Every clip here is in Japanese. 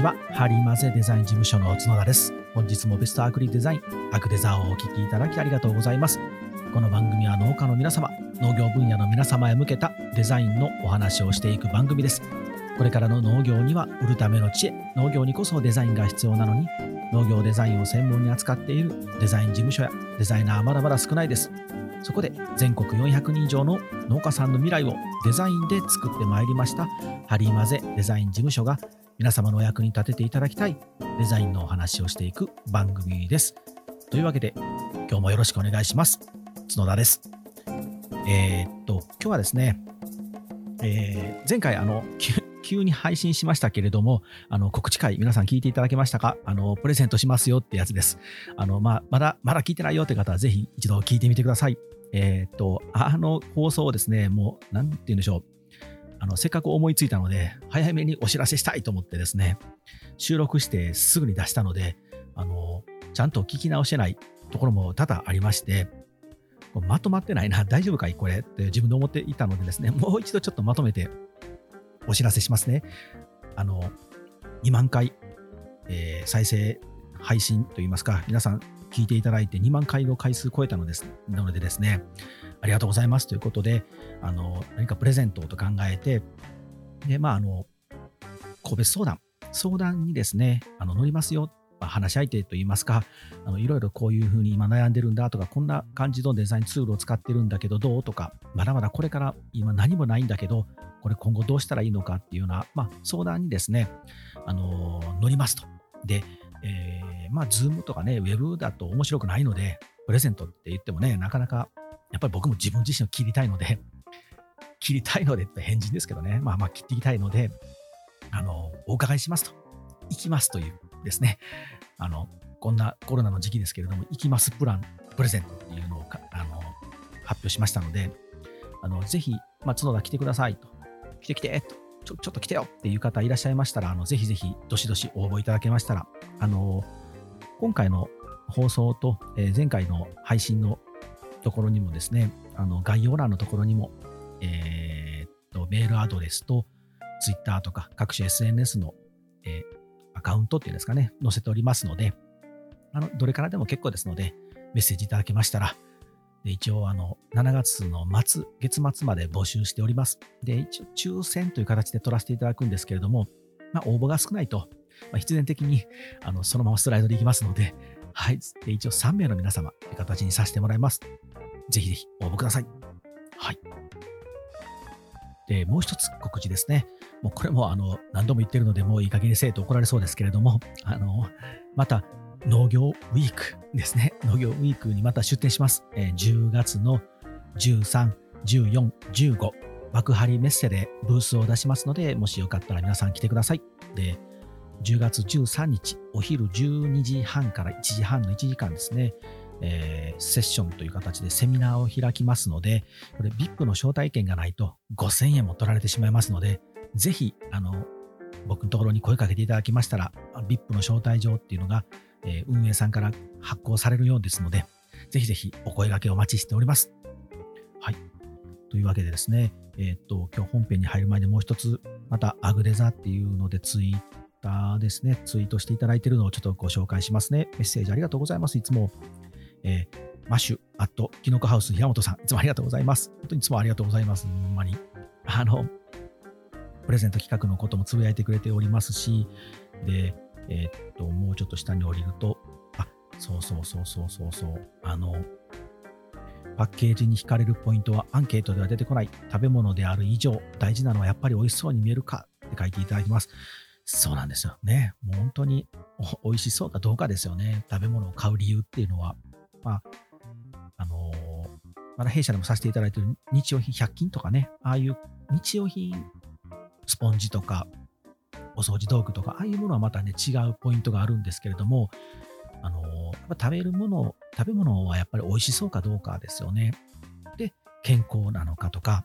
ちは。ハリマゼデザイン事務所の角田です。本日もベストアグリデザインアクデザーをお聞きいただきありがとうございます。この番組は農家の皆様農業分野の皆様へ向けたデザインのお話をしていく番組です。これからの農業には売るための知恵農業にこそデザインが必要なのに農業デザインを専門に扱っているデザイン事務所やデザイナーはまだまだ少ないです。そこで全国400人以上の農家さんの未来をデザインで作ってまいりましたハリーマゼデザイン事務所が皆様のお役に立てていただきたいデザインのお話をしていく番組です。というわけで今日もよろしくお願いします。角田です。えー、っと、今日はですね、えー、前回あの、急に配信しましたけれども、あの、告知会、皆さん聞いていただけましたか？あの、プレゼントしますよってやつです。あの、まあ、まだ、まだ聞いてないよって方は、ぜひ一度聞いてみてください。えー、っと、あの放送をですね、もう、なんて言うんでしょう。あの、せっかく思いついたので、早めにお知らせしたいと思ってですね、収録してすぐに出したので、あの、ちゃんと聞き直してないところも多々ありまして、まとまってないな、大丈夫かいこれって自分で思っていたのでですね、もう一度ちょっとまとめてお知らせしますね。あの、2万回、えー、再生、配信といいますか、皆さん聞いていただいて2万回の回数超えたのです。なのでですね、ありがとうございます。ということで、あの何かプレゼントと考えて、で、まあ、あの、個別相談、相談にですね、あの乗りますよ、話し相手といいますか、あのいろいろこういうふうに今悩んでるんだとか、こんな感じのデザインツールを使ってるんだけどどうとか、まだまだこれから今何もないんだけど、これ今後どうしたらいいのかっていうような、まあ、相談にですね、あの乗りますと。で、えー、まあ、ズームとかね、ウェブだと面白くないので、プレゼントって言ってもね、なかなか、やっぱり僕も自分自身を切りたいので、切りたいのでって返事ですけどね、まあまあ切っていきたいので、あの、お伺いしますと、行きますというですね、あの、こんなコロナの時期ですけれども、行きますプラン、プレゼントっていうのをあの発表しましたので、あのぜひ、まあ、角田来てくださいと、来て来てと、ちょちょっと来てよっていう方いらっしゃいましたら、あのぜひぜひ、どしどし応募いただけましたら、あの今回の放送と、え、前回の配信のところにもですね、あの概要欄のところにも、えー、っとメールアドレスと Twitter とか各種 SNS の、え、アカウントっていうんですかね、載せておりますので、あのどれからでも結構ですので、メッセージいただけましたら、で一応あの、7月の末、月末まで募集しております。で、一応抽選という形で取らせていただくんですけれども、まあ、応募が少ないと、まあ、必然的にあのそのままスライドでいきますので、はい。で一応3名の皆様という形にさせてもらいます。ぜひぜひ応募ください。はい。で、もう一つ告知ですね。もうこれもあの何度も言ってるので、もういい加減にせえと怒られそうですけれども、あの、また農業ウィークですね。農業ウィークにまた出展します。えー、10月の13、14、15、幕張メッセでブースを出しますので、もしよかったら皆さん来てください。で、10月13日、お昼12時半から1時半の1時間ですね、えー、セッションという形でセミナーを開きますので、これ VIP の招待券がないと5000円も取られてしまいますので、ぜひ、あの、僕のところに声かけていただきましたら、VIP の招待状っていうのが、えー、運営さんから発行されるようですので、ぜひぜひお声掛けお待ちしております。はい。というわけでですね、えー、っと、今日本編に入る前にもう一つ、またアグレザっていうのでツイーターですね、ツイートしていただいているのをちょっとご紹介しますね。メッセージありがとうございます。いつも、えー、マッシュ、アット、キノコハウス、平本さん、いつもありがとうございます。本当にいつもありがとうございます。ほんまに。あの、プレゼント企画のこともつぶやいてくれておりますし、で、えー、っと、もうちょっと下に降りると、あ、そうそうそうそうそうそう、あの、パッケージに惹かれるポイントはアンケートでは出てこない食べ物である以上、大事なのはやっぱり美味しそうに見えるかって書いていただきます。そうなんですよね。もう本当に美味しそうかどうかですよね。食べ物を買う理由っていうのは。まあ、あのー、まだ弊社でもさせていただいている日用品100均とかね、ああいう日用品、スポンジとか、お掃除道具とか、ああいうものはまたね、違うポイントがあるんですけれども、あのー、食べるもの、食べ物はやっぱり美味しそうかどうかですよね。で、健康なのかとか、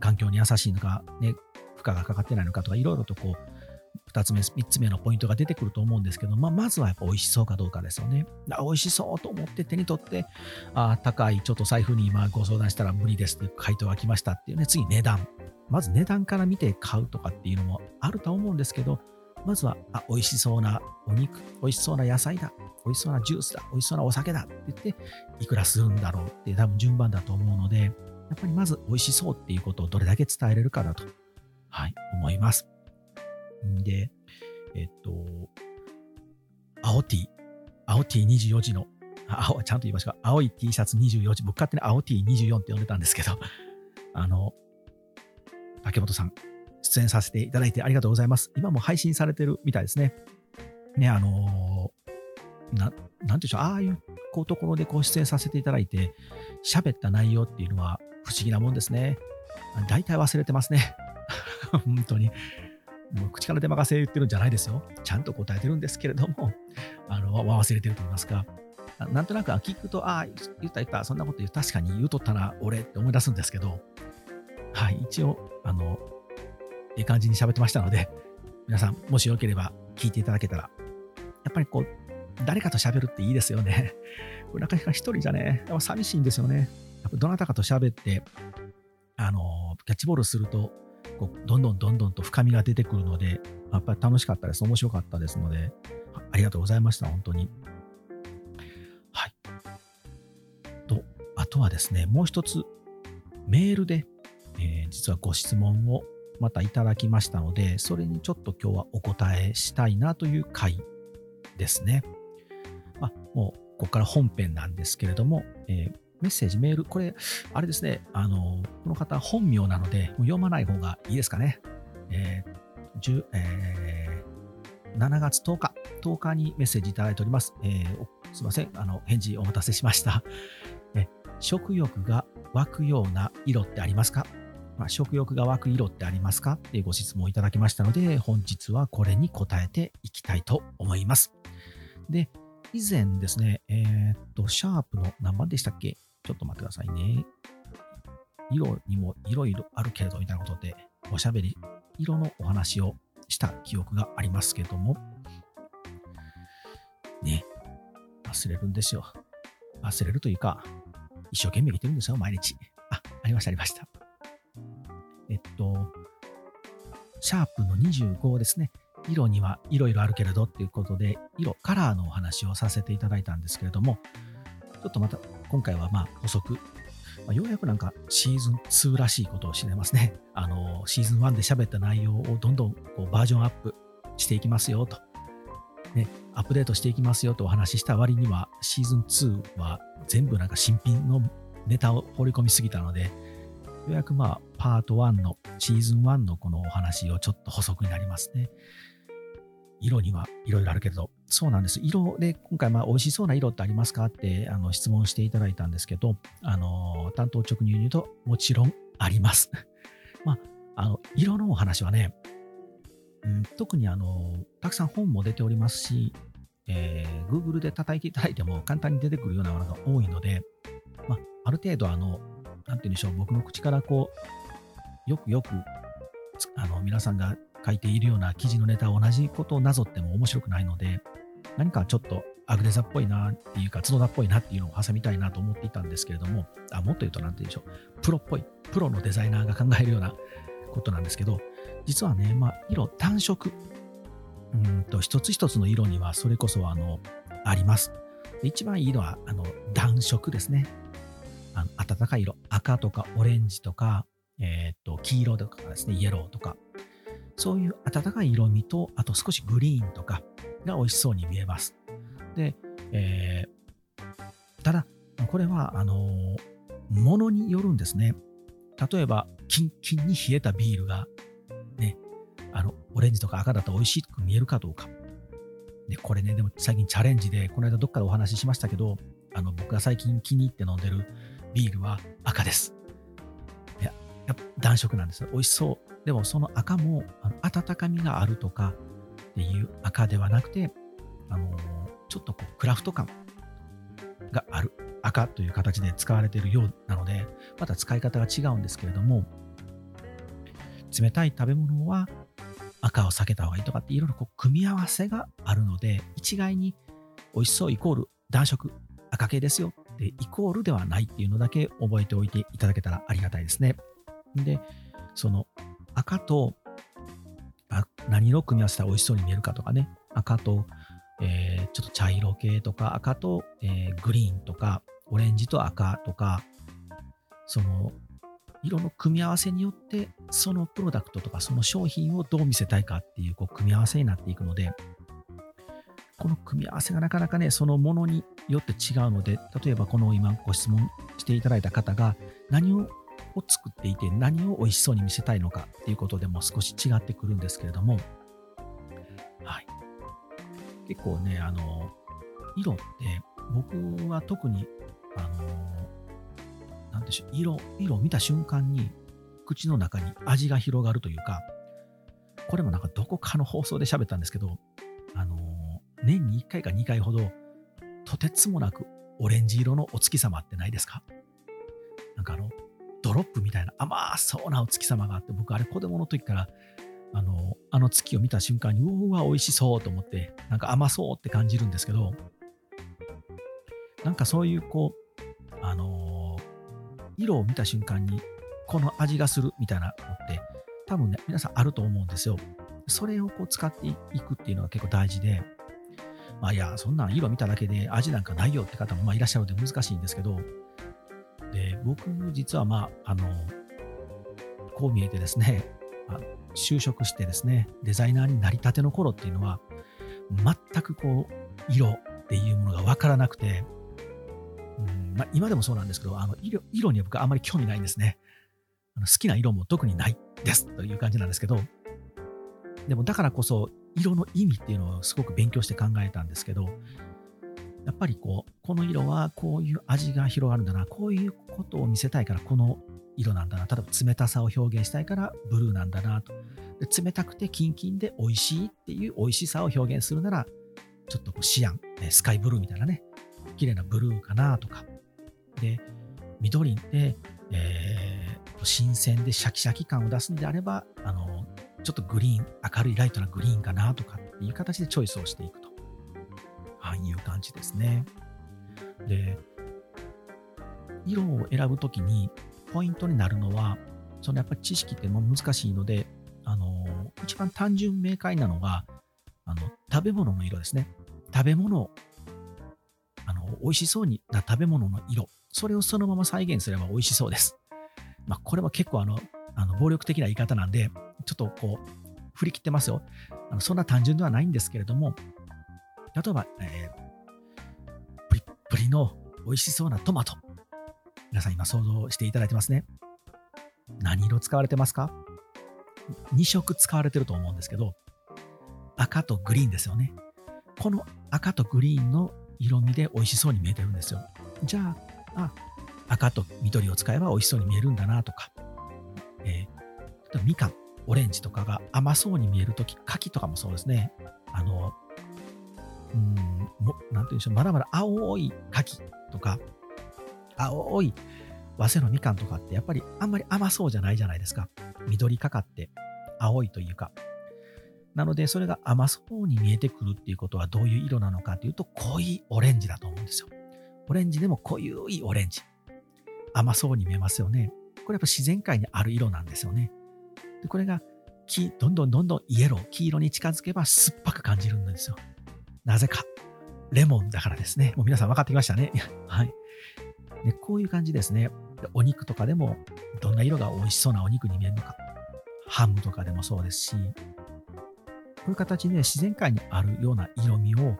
環境に優しいのか、ね、負荷がかかってないのかとか、いろいろとこう、2つ目、3つ目のポイントが出てくると思うんですけど、まあ、まずはやっぱ美味しそうかどうかですよね。美味しそうと思って手に取って、あ高い、ちょっと財布に今ご相談したら無理ですって回答が来ましたっていうね、次値段。まず値段から見て買うとかっていうのもあると思うんですけど、まずは、あ、美味しそうなお肉、美味しそうな野菜だ、美味しそうなジュースだ、美味しそうなお酒だって言って、いくらするんだろうって多分順番だと思うので、やっぱりまず美味しそうっていうことをどれだけ伝えれるかだと、はい、思います。で、えっと、青 T、青 T24 時の、青、ちゃんと言いましょうか、青い T シャツ24時、僕勝手に青 T24 って呼んでたんですけど、あの、竹本さん、出演させていただいてありがとうございます。今も配信されてるみたいですね。ね、あのー、な、なんていうんでしょう、ああいうこうところでこう出演させていただいて、喋った内容っていうのは不思議なもんですね。大体忘れてますね。本当に。もう口から出まかせ言ってるんじゃないですよ。ちゃんと答えてるんですけれども、あの、忘れてると言いますか。なんとなく聞くと、ああ、言った言った、そんなこと言う、確かに言うとったな、俺って思い出すんですけど、はい、一応、あの、いい感じに喋ってましたので、皆さん、もしよければ聞いていただけたら、やっぱりこう、誰かと喋るっていいですよね。これなかなか一人じゃね、やっぱ寂しいんですよね。どなたかと喋って、あの、キャッチボールすると、こうどんどんどんどんと深みが出てくるので、やっぱり楽しかったです。面白かったですので、ありがとうございました、本当に。はい。と、あとはですね、もう一つ、メールでえー、実はご質問をまたいただきましたので、それにちょっと今日はお答えしたいなという回ですね。まあ、もうここから本編なんですけれども、えー、メッセージ、メール、これ、あれですね、あの、この方本名なので、読まない方がいいですかね。えーえー、7月10日、10日にメッセージいただいております。えー、すいません、あの、返事お待たせしました。え食欲が湧くような色ってありますか？まあ、食欲が湧く色ってありますか？っていうご質問をいただきましたので、本日はこれに答えていきたいと思います。で、以前ですね、えー、っと、シャープの何番でしたっけ？ちょっと待ってくださいね。色にもいろいろあるけれど、みたいなことで、おしゃべり、色のお話をした記憶がありますけども、ね、忘れるんですよ。忘れるというか、一生懸命生きてるんですよ、毎日。あ、ありました、ありました。えっと、シャープの25ですね。色にはいろいろあるけれどっていうことで、色、カラーのお話をさせていただいたんですけれども、ちょっとまた今回はまあ補足、まあ、ようやくなんかシーズン2らしいことをしてますね。あの、シーズン1で喋った内容をどんどんこうバージョンアップしていきますよと。ね、アップデートしていきますよとお話しした割には、シーズン2は全部なんか新品のネタを放り込みすぎたので、ようやくまあ、パート1の、シーズン1のこのお話をちょっと補足になりますね。色にはいろいろあるけど、そうなんです。色で、今回、まあ、美味しそうな色ってありますかってあの質問していただいたんですけど、あの、担当直入に言うと、もちろんあります。まあ、あの、色のお話はね、うん、特にあの、たくさん本も出ておりますし、えー、Google で叩いていただいても簡単に出てくるようなものが多いので、まあ、ある程度、あの、なんて言うんでしょう、僕の口からこう、よくよく、あの、皆さんが書いているような記事のネタを同じことをなぞっても面白くないので、何かちょっとアグデザっぽいなっていうか、角田っぽいなっていうのを挟みたいなと思っていたんですけれども、あもっと言うと何て言うんでしょう、プロっぽい、プロのデザイナーが考えるようなことなんですけど、実はね、まあ、色、単色、うんと、一つ一つの色にはそれこそあの、あります。一番いいのは、あの、暖色ですね。あの暖かい色、赤とかオレンジとか、えっ、と、黄色とかですね、イエローとか、そういう暖かい色味と、あと少しグリーンとかが美味しそうに見えます。で、えー、ただ、これは、あのー、ものによるんですね。例えば、キンキンに冷えたビールが、ね、あの、オレンジとか赤だと美味しく見えるかどうか。で、これね、でも最近チャレンジで、この間どっかでお話ししましたけど、あの、僕が最近気に入って飲んでるビールは赤です。や、っぱ暖色なんですよ。美味しそう。でもその赤もあの温かみがあるとかっていう赤ではなくて、あのちょっとこうクラフト感がある赤という形で使われているようなので、また使い方が違うんですけれども、冷たい食べ物は赤を避けた方がいいとかっていろいろこう組み合わせがあるので、一概に美味しそうイコール暖色赤系ですよで、イコールではないっていうのだけ覚えておいていただけたらありがたいですね。で、その赤と何色組み合わせたら美味しそうに見えるかとかね、赤と、えー、ちょっと茶色系とか、赤と、えー、グリーンとか、オレンジと赤とか、その色の組み合わせによって、そのプロダクトとかその商品をどう見せたいかっていうこう組み合わせになっていくので、この組み合わせがなかなかね、そのものによって違うので、例えばこの今ご質問していただいた方が何をを作っていて何を美味しそうに見せたいのかっていうことでも少し違ってくるんですけれども、はい。結構ね、あの、色って僕は特に、あの、なんでしょう、色、色を見た瞬間に口の中に味が広がるというか、これもなんかどこかの放送で喋ったんですけど、あの、年に1回か2回ほど、とてつもなくオレンジ色のお月様ってないですか？なんかあの、ドロップみたいな甘そうなお月様があって、僕あれ子供の時から、あの、あの月を見た瞬間に、うわ、美味しそうと思って、なんか甘そうって感じるんですけど、なんかそういうこう、あの色を見た瞬間に、この味がするみたいなのって、多分ね、皆さんあると思うんですよ。それをこう使っていくっていうのが結構大事で、まあいや、そんなん色見ただけで味なんかないよって方もまあいらっしゃるので難しいんですけど、僕実はまあ、あの、こう見えてですね、あ就職してですね、デザイナーになりたての頃っていうのは、全くこう、色っていうものがわからなくて、うんまあ、今でもそうなんですけど、あの色色には僕はあまり興味ないんですね。あの好きな色も特にないですという感じなんですけど、でもだからこそ色の意味っていうのをすごく勉強して考えたんですけど、やっぱりこう、この色はこういう味が広がるんだな、こういうことを見せたいからこの色なんだな、例えば冷たさを表現したいからブルーなんだなと。で冷たくてキンキンで美味しいっていう美味しさを表現するなら、ちょっとこうシアン、スカイブルーみたいなね、綺麗なブルーかなとか。で、緑って、えー、新鮮でシャキシャキ感を出すんであれば、あの、ちょっとグリーン、明るいライトなグリーンかなとかっていう形でチョイスをしていくと。ああいう感じですね。で、色を選ぶときにポイントになるのは、そのやっぱり知識っても難しいので、あの、一番単純明快なのが、あの、食べ物の色ですね。食べ物、あの、美味しそうにな食べ物の色。それをそのまま再現すれば美味しそうです。まあ、これは結構あの、あの暴力的な言い方なんで、ちょっとこう、振り切ってますよ。あのそんな単純ではないんですけれども、例えば、えー、プリの美味しそうなトマト。皆さん今想像していただいてますね。何色使われてますか ?2 色使われてると思うんですけど、赤とグリーンですよね。この赤とグリーンの色味で美味しそうに見えてるんですよ。じゃあ、あ赤と緑を使えば美味しそうに見えるんだなとか、えー、みかん、オレンジとかが甘そうに見えるとき、柿とかもそうですね。あの、うん、もなんて言うんでしょう、まだまだ青い柿とか、青い早生のみかんとかってやっぱりあんまり甘そうじゃないじゃないですか。緑かかって青いというか。なので、それが甘そうに見えてくるっていうことはどういう色なのかというと、濃いオレンジだと思うんですよ。オレンジでも濃いオレンジ。甘そうに見えますよね。これやっぱ自然界にある色なんですよね。でこれがどんどんどんどんイエロー、黄色に近づけば酸っぱく感じるんですよ。なぜか。レモンだからですね。もう皆さん分かってきましたね。はい。で、こういう感じですね。お肉とかでも、どんな色が美味しそうなお肉に見えるのか。ハムとかでもそうですし、こういう形で自然界にあるような色味を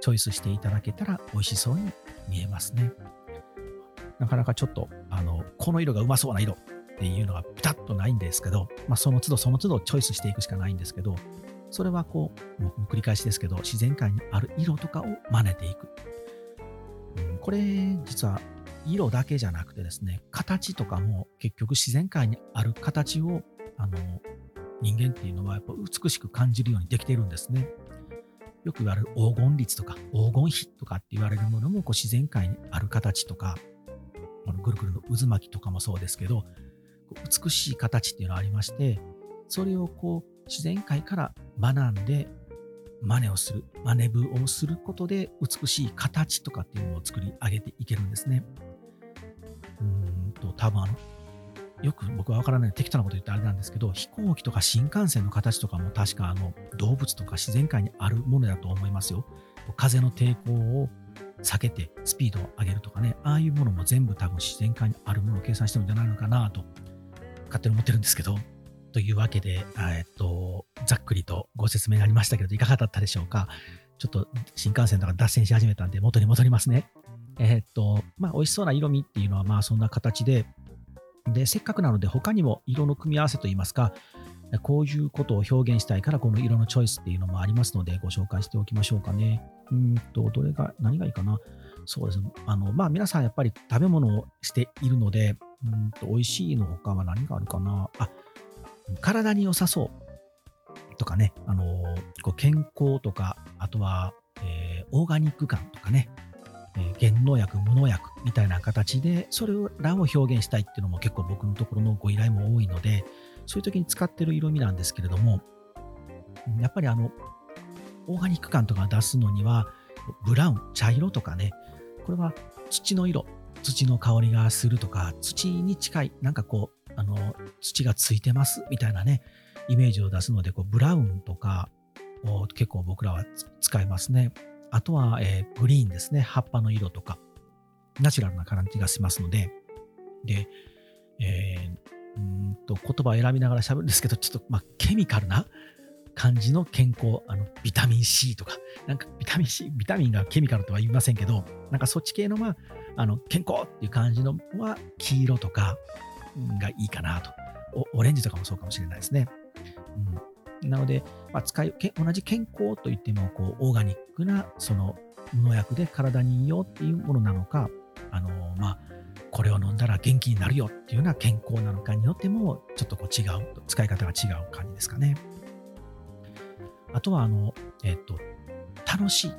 チョイスしていただけたら美味しそうに見えますね。なかなかちょっと、あの、この色がうまそうな色っていうのがピタッとないんですけど、まあ、その都度その都度チョイスしていくしかないんですけど、それはこう、もう繰り返しですけど、自然界にある色とかを真似ていく。うん、これ、実は色だけじゃなくてですね、形とかも結局自然界にある形を、あの、人間っていうのはやっぱ美しく感じるようにできているんですね。よく言われる黄金率とか黄金比とかって言われるものもこう自然界にある形とか、このぐるぐるの渦巻きとかもそうですけど、美しい形っていうのがありまして、それをこう自然界から学んで真似をする、真似部をすることで美しい形とかっていうのを作り上げていけるんですね。うんと、多分あの、よく僕は分からない適当なこと言ってあれなんですけど、飛行機とか新幹線の形とかも確かあの動物とか自然界にあるものだと思いますよ。風の抵抗を避けてスピードを上げるとかね、ああいうものも全部多分自然界にあるものを計算してるんじゃないのかなと、勝手に思ってるんですけど、というわけで、えっと、ざっくりとご説明がありましたけど、いかがだったでしょうか？ちょっと新幹線とか脱線し始めたんで、元に戻りますね。えっと、まあ、美味しそうな色味っていうのは、まあ、そんな形で、で、せっかくなので、他にも色の組み合わせといいますか、こういうことを表現したいから、この色のチョイスっていうのもありますので、ご紹介しておきましょうかね。うんと、どれが、何がいいかな？そうですね。あの、まあ、皆さんやっぱり食べ物をしているので、うんと、美味しいの他は何があるかな？あ、体に良さそう。とかね、あのこう健康とか、あとは、えー、オーガニック感とかね、えー、原農薬、無農薬みたいな形で、それらを表現したいっていうのも結構僕のところのご依頼も多いので、そういう時に使ってる色味なんですけれども、やっぱりあの、オーガニック感とか出すのには、ブラウン、茶色とかね、これは土の色、土の香りがするとか、土に近い、なんかこう、あの、土がついてますみたいなね、イメージを出すので、こうブラウンとかを結構僕らは使いますね。あとは、えー、グリーンですね。葉っぱの色とか、ナチュラルな感じがしますので、で、えー、うんと言葉を選びながら喋るんですけど、ちょっと、まあ、ケミカルな感じの健康、あの、ビタミン C とか、なんかビタミン C、ビタミンがケミカルとは言いませんけど、なんかそっち系の、まあ、あの、健康っていう感じのは黄色とか、がいいかなと。オレンジとかもそうかもしれないですね。うん、なので、まあ、使い同じ健康といってもこうオーガニックなその農薬で体にいいよっていうものなのか、あのまあ、これを飲んだら元気になるよっていうような健康なのかによってもちょっとこう違う使い方が違う感じですかね。あとはあの、えっ、と楽しい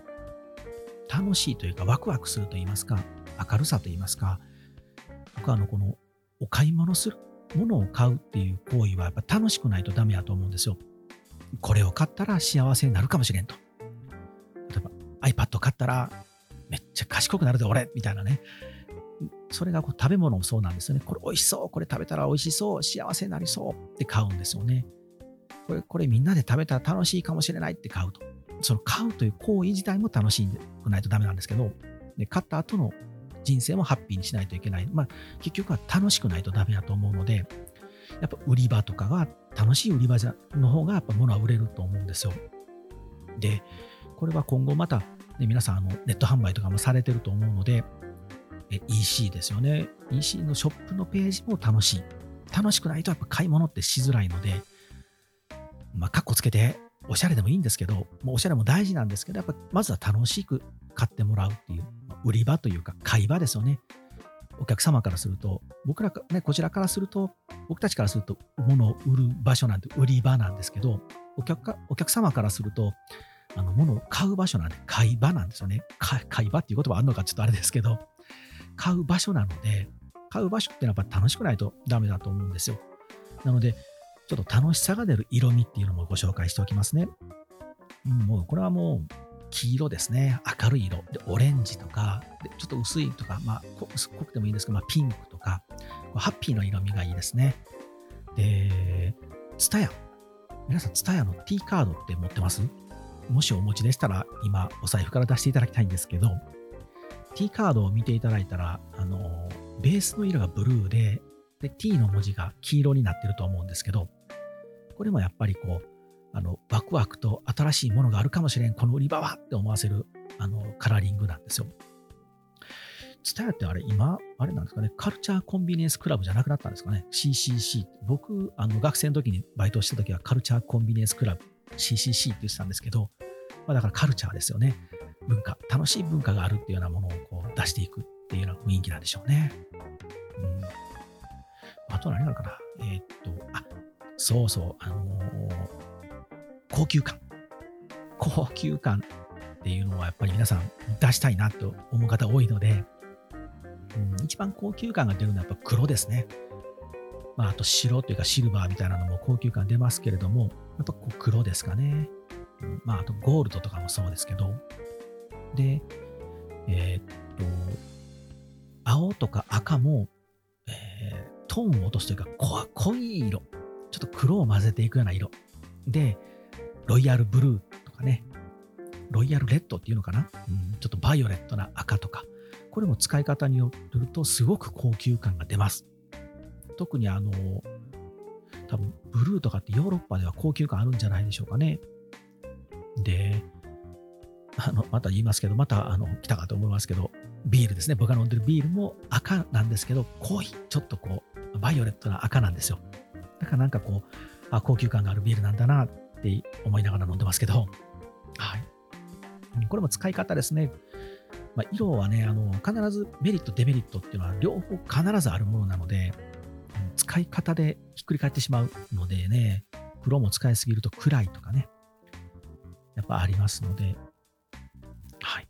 楽しいというかワクワクすると言いますか明るさと言いますか僕はあのこのお買い物する、ものを買うっていう行為はやっぱ楽しくないとダメだと思うんですよ。これを買ったら幸せになるかもしれんと。例えば iPad 買ったらめっちゃ賢くなるで俺みたいなね。それがこう食べ物もそうなんですよね。これ美味しそう、これ食べたら美味しそう、幸せになりそうって買うんですよね。これ、これみんなで食べたら楽しいかもしれないって買うと。その買うという行為自体も楽しくないとダメなんですけど、で買った後の人生もハッピーにしないといけない。まあ、結局は楽しくないとダメだと思うので、やっぱ売り場とかが楽しい売り場の方がやっぱ物は売れると思うんですよ。で、これは今後また、ね、皆さんあのネット販売とかもされてると思うので、EC ですよね。EC のショップのページも楽しい。楽しくないとやっぱ買い物ってしづらいので、まあ、カッコつけて、おしゃれでもいいんですけど、もうおしゃれも大事なんですけど、やっぱまずは楽しく買ってもらうっていう、売り場というか、買い場ですよね。お客様からすると、僕ら、ね、こちらからすると、僕たちからすると、物を売る場所なんて売り場なんですけど、お客かお客様からすると、あの物を買う場所なんで、買い場なんですよね。買い場っていう言葉あるのかちょっとあれですけど、買う場所なので、買う場所ってのはやっぱ楽しくないとダメだと思うんですよ。なので、ちょっと楽しさが出る色味っていうのもご紹介しておきますね。うん、もうこれはもう黄色ですね。明るい色。で、オレンジとか、でちょっと薄いとか、まあ、薄くてもいいんですけど、まあ、ピンクとか、ハッピーの色味がいいですね。で、ツタヤ。皆さん、ツタヤの T カードって持ってます？もしお持ちでしたら、今、お財布から出していただきたいんですけど、T カードを見ていただいたら、あの、ベースの色がブルーで、で、T の文字が黄色になってると思うんですけど、これもやっぱりこう、あの、クワクと新しいものがあるかもしれん、この売り場はって思わせる、あの、カラーリングなんですよ。ツタヤってあれ、今、あれなんですかね、カルチャーコンビニエンスクラブじゃなくなったんですかね、CCC。僕、あの、学生の時にバイトした時はカルチャーコンビニエンスクラブ、CCC って言ってたんですけど、まあ、だからカルチャーですよね。文化、楽しい文化があるっていうようなものをこう出していくっていうような雰囲気なんでしょうね。うん。あと何があるかな？えー、っと、あ、そうそう、あのー高級感。高級感っていうのはやっぱり皆さん出したいなと思う方多いので、うん、一番高級感が出るのはやっぱ黒ですね。まあ、あと白というかシルバーみたいなのも高級感出ますけれども、やっぱこう黒ですかね。うん、まあ、あとゴールドとかもそうですけど。で、えー、っと、青とか赤も、えー、トーンを落とすというか、濃い色。ちょっと黒を混ぜていくような色。で、ロイヤルブルーとかね、ロイヤルレッドっていうのかな、うん、ちょっとバイオレットな赤とか、これも使い方によるとすごく高級感が出ます。特にあの、多分ブルーとかってヨーロッパでは高級感あるんじゃないでしょうかね。で、あの、また言いますけど、またあの来たかと思いますけど、ビールですね。僕が飲んでるビールも赤なんですけど、濃い、ちょっとこう、バイオレットな赤なんですよ。だからなんかこう、あ、高級感があるビールなんだなって思いながら飲んでますけど、はい。これも使い方ですね。まあ、色はね、あの、必ずメリット、デメリットっていうのは両方必ずあるものなので、使い方でひっくり返ってしまうのでね、黒も使いすぎると暗いとかね、やっぱありますので、はい。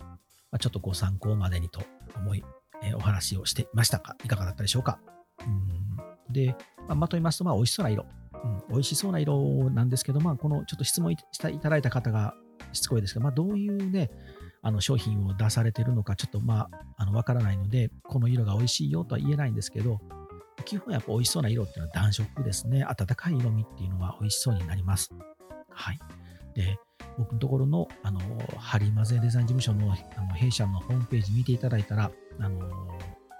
まあ、ちょっとご参考までにと思い、えー、お話をしていましたが、いかがだったでしょうか？うんで、まあ、まとめますと、まあ、美味しそうな色。うん、美味しそうな色なんですけど、まあ、このちょっと質問いただいた方がしつこいですけど、まあ、どういうね、あの商品を出されてるのか、ちょっとまあ、あの、わからないので、この色が美味しいよとは言えないんですけど、基本やっぱ美味しそうな色っていうのは暖色ですね。温かい色味っていうのは美味しそうになります。はい。で、僕のところの、あの、ハリマゼデザイン事務所のあの弊社のホームページ見ていただいたら、あの、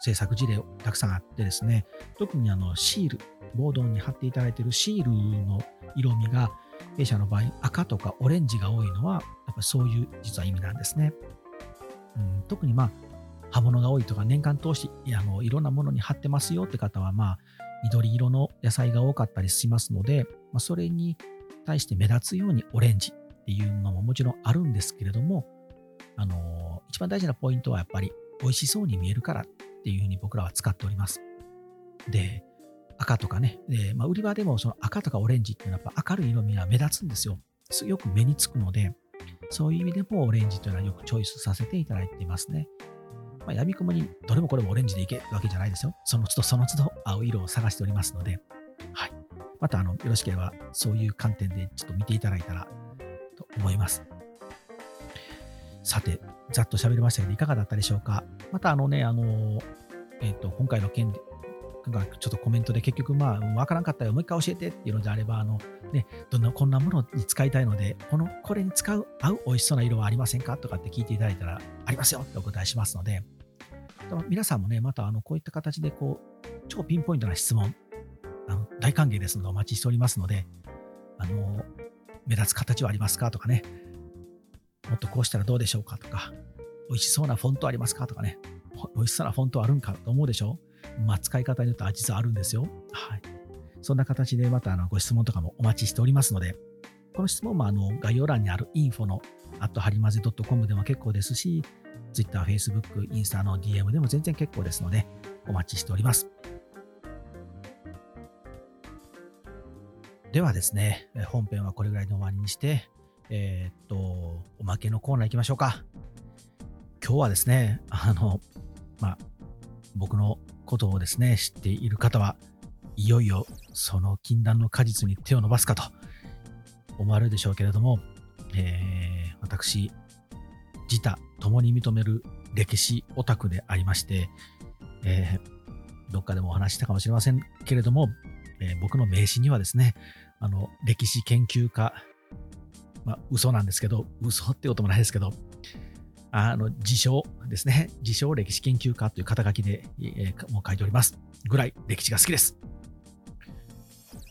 制作事例たくさんあってですね、特にあの、シール、ボードに貼っていただいているシールの色味が、弊社の場合、赤とかオレンジが多いのは、やっぱそういう実は意味なんですね。うん、特にまあ、刃物が多いとか、年間通しいあのいろんなものに貼ってますよって方は、まあ、緑色の野菜が多かったりしますので、まあ、それに対して目立つようにオレンジっていうのももちろんあるんですけれども、あの一番大事なポイントはやっぱり美味しそうに見えるからっていうふうに僕らは使っております。で、赤とかね、でまあ、売り場でもその赤とかオレンジっていうのはやっぱ明るい色味は目立つんですよ。よく目につくので、そういう意味でもオレンジというのはよくチョイスさせていただいていますね。まあ、闇雲にどれもこれもオレンジでいけるわけじゃないですよ。その都度その都度青色を探しておりますので、はい。またあのよろしければそういう観点でちょっと見ていただいたらと思います。さて、ざっと喋りましたけど、いかがだったでしょうか。またあのね、あの、えっ、ー、と、今回の件、がちょっとコメントで結局、まあ、わからんかったよ、もう一回教えてっていうのであれば、あの、ね、どんな、こんなものに使いたいので、この、これに使う、合う美味しそうな色はありませんかとかって聞いていただいたら、ありますよってお答えしますので、皆さんもね、また、あの、こういった形で、こう、超ピンポイントな質問、あの、大歓迎ですので、お待ちしておりますので、あの、目立つ形はありますかとかね、もっとこうしたらどうでしょうかとか、美味しそうなフォントありますかとかね、美味しそうなフォントあるんかと思うでしょう。まあ、使い方によっては実はあるんですよ。はい。そんな形でまたあのご質問とかもお待ちしておりますので、この質問もあの概要欄にある info の at はりまぜ .com でも結構ですし、Twitter、Facebook、インスタの DM でも全然結構ですので、お待ちしております。ではですね、本編はこれぐらいで終わりにして、えー、っと、おまけのコーナー行きましょうか。今日はですね、あの、まあ、僕のことをですね、知っている方は、いよいよその禁断の果実に手を伸ばすかと思われるでしょうけれども、えー、私、自他共に認める歴史オタクでありまして、えー、どっかでもお話したかもしれませんけれども、えー、僕の名刺にはですね、あの、歴史研究家、まあ、嘘なんですけど、嘘ってこともないですけど、あの、自称ですね。自称歴史研究家という肩書きで、えー、もう書いております。ぐらい歴史が好きです。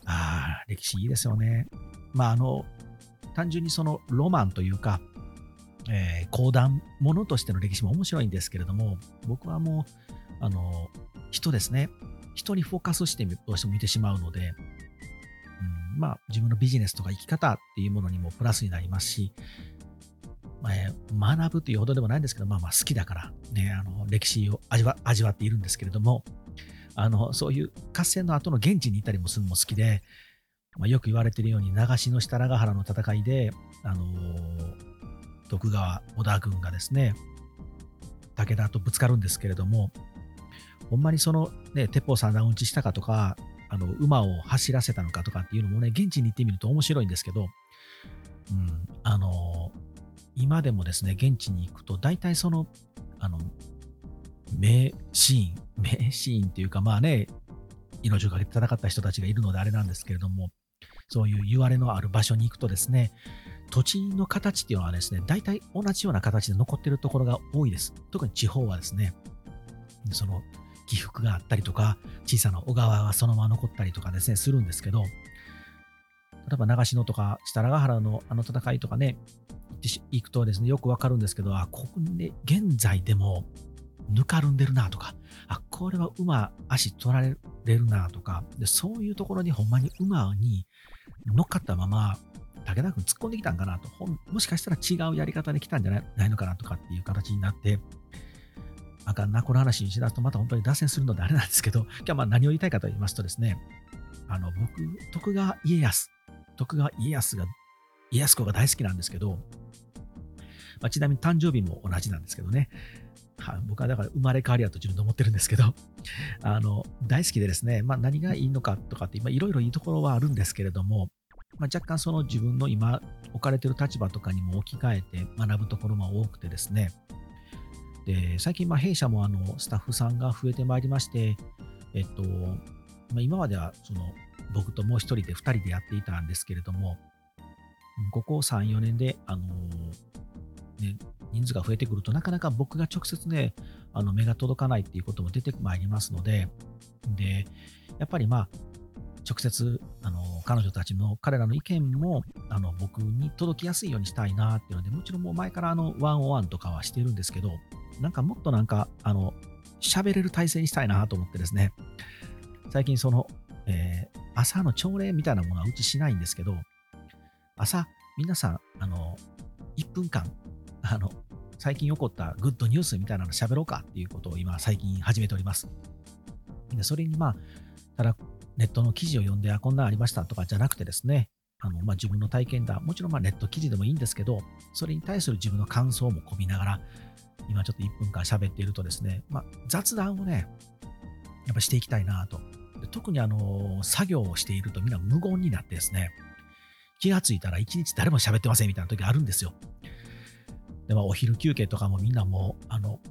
ああ、歴史いいですよね。まあ、あの、単純にそのロマンというか、えー、講談ものとしての歴史も面白いんですけれども、僕はもう、あの、人ですね。人にフォーカスしてどうしても見てしまうので、うん、まあ、自分のビジネスとか生き方っていうものにもプラスになりますし、えー、学ぶというほどでもないんですけど、まあまあ好きだから、ね、あの歴史を味わ味わっているんですけれども、あのそういう合戦の後の現地に行ったりもするのも好きで、まあ、よく言われているように長篠設楽原の戦いで、あのー、徳川織田軍がですね、武田とぶつかるんですけれども、ほんまにその、ね、鉄砲三段打ちしたかとか、あの馬を走らせたのかとかっていうのもね、現地に行ってみると面白いんですけど、うん、あの今でもですね、現地に行くと、大体その、あの、名シーン、名シーンっていうか、まあね、命を懸けて戦った人たちがいるのであれなんですけれども、そういう言われのある場所に行くとですね、土地の形っていうのはですね、大体同じような形で残ってるところが多いです。特に地方はですね、その起伏があったりとか、小さな小川がそのまま残ったりとかですね、するんですけど、例えば長篠とか設楽原のあの戦いとかね、行くとですね、よくわかるんですけど、あ、ここね、現在でもぬかるんでるなとか、あ、これは馬足取られるなとか、でそういうところにほんまに馬に乗っかったまま、武田君突っ込んできたんかなと、もしかしたら違うやり方で来たんじゃないのかなとかっていう形になって、あかんな、この話にしだすとまた本当に脱線するのであれなんですけど、今日はまあ何を言いたいかと言いますとですね、あの、僕、徳川家康、徳川家康が、家康公が大好きなんですけど、まあ、ちなみに誕生日も同じなんですけどね、は僕はだから生まれ変わりだと自分で思ってるんですけど、あの、大好きでですね、まあ何がいいのかとかって、いろいろいいところはあるんですけれども、まあ、若干その自分の今置かれてる立場とかにも置き換えて学ぶところも多くてですね、で、最近まあ弊社もあのスタッフさんが増えてまいりまして、えっと、まあ、今まではその僕ともう一人で二人でやっていたんですけれども、ここ3、4年で、あのね、人数が増えてくるとなかなか僕が直接ね、あの目が届かないっていうことも出てまいりますので、で、やっぱりまあ、直接、あの、彼女たちの、彼らの意見も、あの、僕に届きやすいようにしたいなっていうので、もちろんもう前からあの、ワンオワンとかはしてるんですけど、なんかもっとなんか、あの、喋れる体制にしたいなと思ってですね、最近その、えー、朝の朝礼みたいなものはうちしないんですけど、朝、皆さん、あの、1分間、あの、最近起こったグッドニュースみたいなの喋ろうかっていうことを今最近始めております。でそれにまあ、ただネットの記事を読んで、あ、こんなんありましたとかじゃなくてですね、あのまあ、自分の体験談、もちろんまネット記事でもいいんですけど、それに対する自分の感想も込みながら、今ちょっと1分間喋っているとですね、まあ、雑談をね、やっぱしていきたいなと。特にあの、作業をしているとみんな無言になってですね、気がついたら一日誰も喋ってませんみたいな時あるんですよ。で、ま、お昼休憩とかもみんなもう、あの、なんて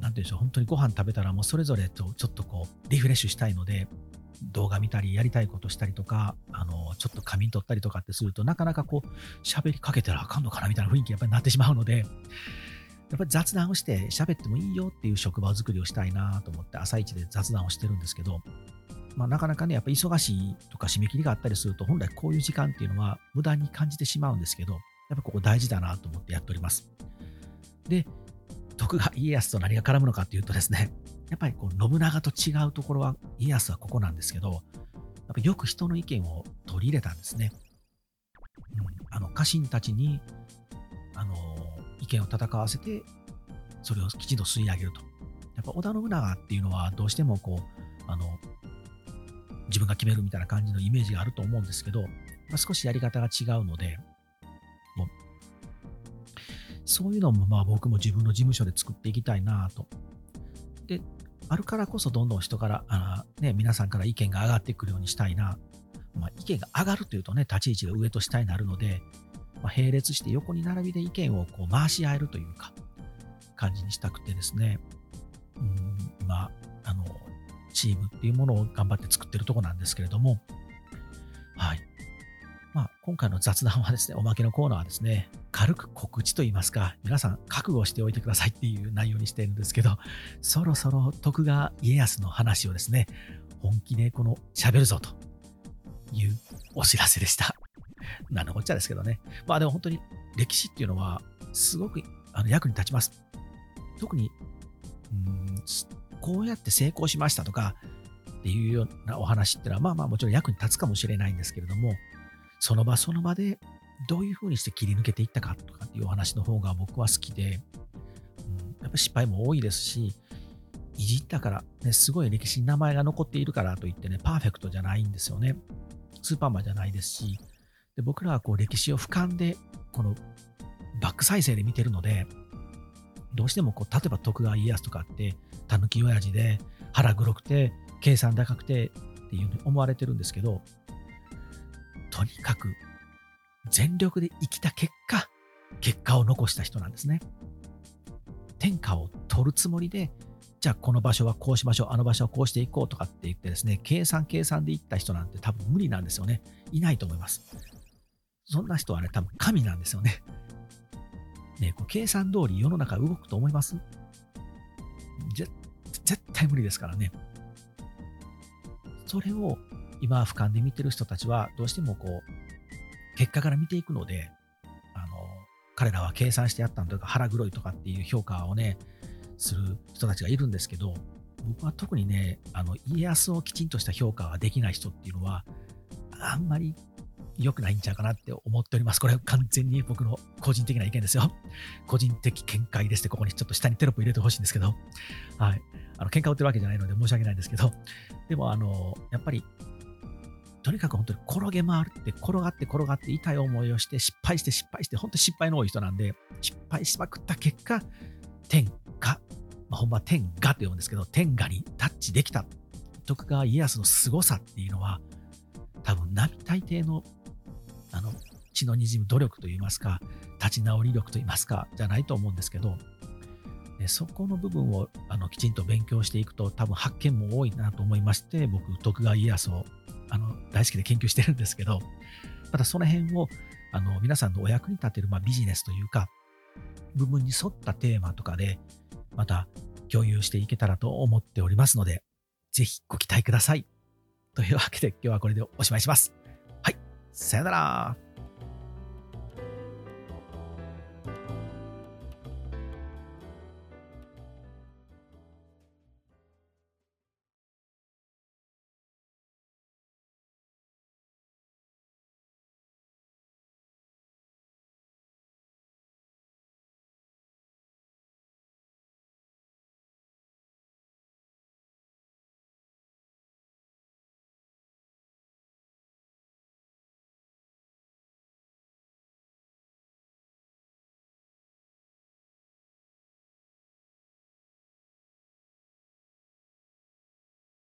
言うんでしょう、本当にご飯食べたらもうそれぞれとちょっとこう、リフレッシュしたいので、動画見たり、やりたいことしたりとか、あの、ちょっと仮眠取ったりとかってするとなかなかこう、喋りかけたらあかんのかなみたいな雰囲気やっぱりなってしまうので、やっぱり雑談をして喋ってもいいよっていう職場作りをしたいなと思って朝一で雑談をしてるんですけど、まあ、なかなかね、やっぱ忙しいとか締め切りがあったりすると、本来こういう時間っていうのは無駄に感じてしまうんですけど、やっぱここ大事だなと思ってやっております。で、徳川家康と何が絡むのかっていうとですね、やっぱりこう信長と違うところは、家康はここなんですけど、やっぱよく人の意見を取り入れたんですね。うん、あの家臣たちにあの意見を戦わせて、それをきちんと吸い上げると。やっぱ織田信長っていうのはどうしてもこう、あの、自分が決めるみたいな感じのイメージがあると思うんですけど、まあ、少しやり方が違うので、もうそういうのもまあ僕も自分の事務所で作っていきたいなと。で、あるからこそどんどん人からあ、ね、皆さんから意見が上がってくるようにしたいな。まあ、意見が上がるというとね、立ち位置が上と下になるので、まあ、並列して横に並びで意見をこう回し合えるというか、感じにしたくてですね、うん、今、あの、チームっていうものを頑張って作ってるとこなんですけれども、はい。まあ、今回の雑談はですね、おまけのコーナーはですね、軽く告知といいますか、皆さん覚悟しておいてくださいっていう内容にしているんですけど、そろそろ徳川家康の話をですね、本気でこの喋るぞというお知らせでした。何のこっちゃですけどね。まあでも本当に歴史っていうのはすごくあの役に立ちます。特に、うんこうやって成功しましたとかっていうようなお話っていうのは、まあまあもちろん役に立つかもしれないんですけれども、その場その場でどういうふうにして切り抜けていったかとかっていうお話の方が僕は好きで、うん、やっぱ失敗も多いですし、いじったから、ね、すごい歴史に名前が残っているからといってね、パーフェクトじゃないんですよね。スーパーマンじゃないですし、で僕らはこう歴史を俯瞰で、このバック再生で見てるので、どうしてもこう、例えば徳川家康とかって、たぬき親父で腹黒くて、計算高くてっていうふうに思われてるんですけど、とにかく全力で生きた結果、結果を残した人なんですね。天下を取るつもりで、じゃあこの場所はこうしましょう、あの場所はこうしていこうとかって言ってですね、計算計算で行った人なんて多分無理なんですよね。いないと思います。そんな人はね、多分神なんですよね。ねこう計算通り世の中動くと思います？絶対無理ですからね。それを今俯瞰で見てる人たちはどうしてもこう結果から見ていくのであの彼らは計算してやったんとか腹黒いとかっていう評価をねする人たちがいるんですけど僕は特にねあの家康をきちんとした評価ができない人っていうのはあんまり良くないんちゃうかなって思っております。これは完全に僕の個人的な意見ですよ。個人的見解ですって、ここにちょっと下にテロップ入れてほしいんですけど、はい。あの喧嘩売ってるわけじゃないので申し訳ないんですけど、でも、あの、やっぱり、とにかく本当に転げ回るって、転がって転がって痛い思いをして、失敗して失敗して、本当に失敗の多い人なんで、失敗しまくった結果、天下、まあ、本場天下って呼ぶんですけど、天下にタッチできた。徳川家康の凄さっていうのは、多分並大抵のあの血のにじむ努力といいますか、立ち直り力といいますか、じゃないと思うんですけど、そこの部分をあのきちんと勉強していくと、多分発見も多いなと思いまして、僕、徳川家康をあの大好きで研究してるんですけど、またその辺をあの皆さんのお役に立てる、まあ、ビジネスというか、部分に沿ったテーマとかで、また共有していけたらと思っておりますので、ぜひご期待ください。というわけで今日はこれでおしまいします。さよなら。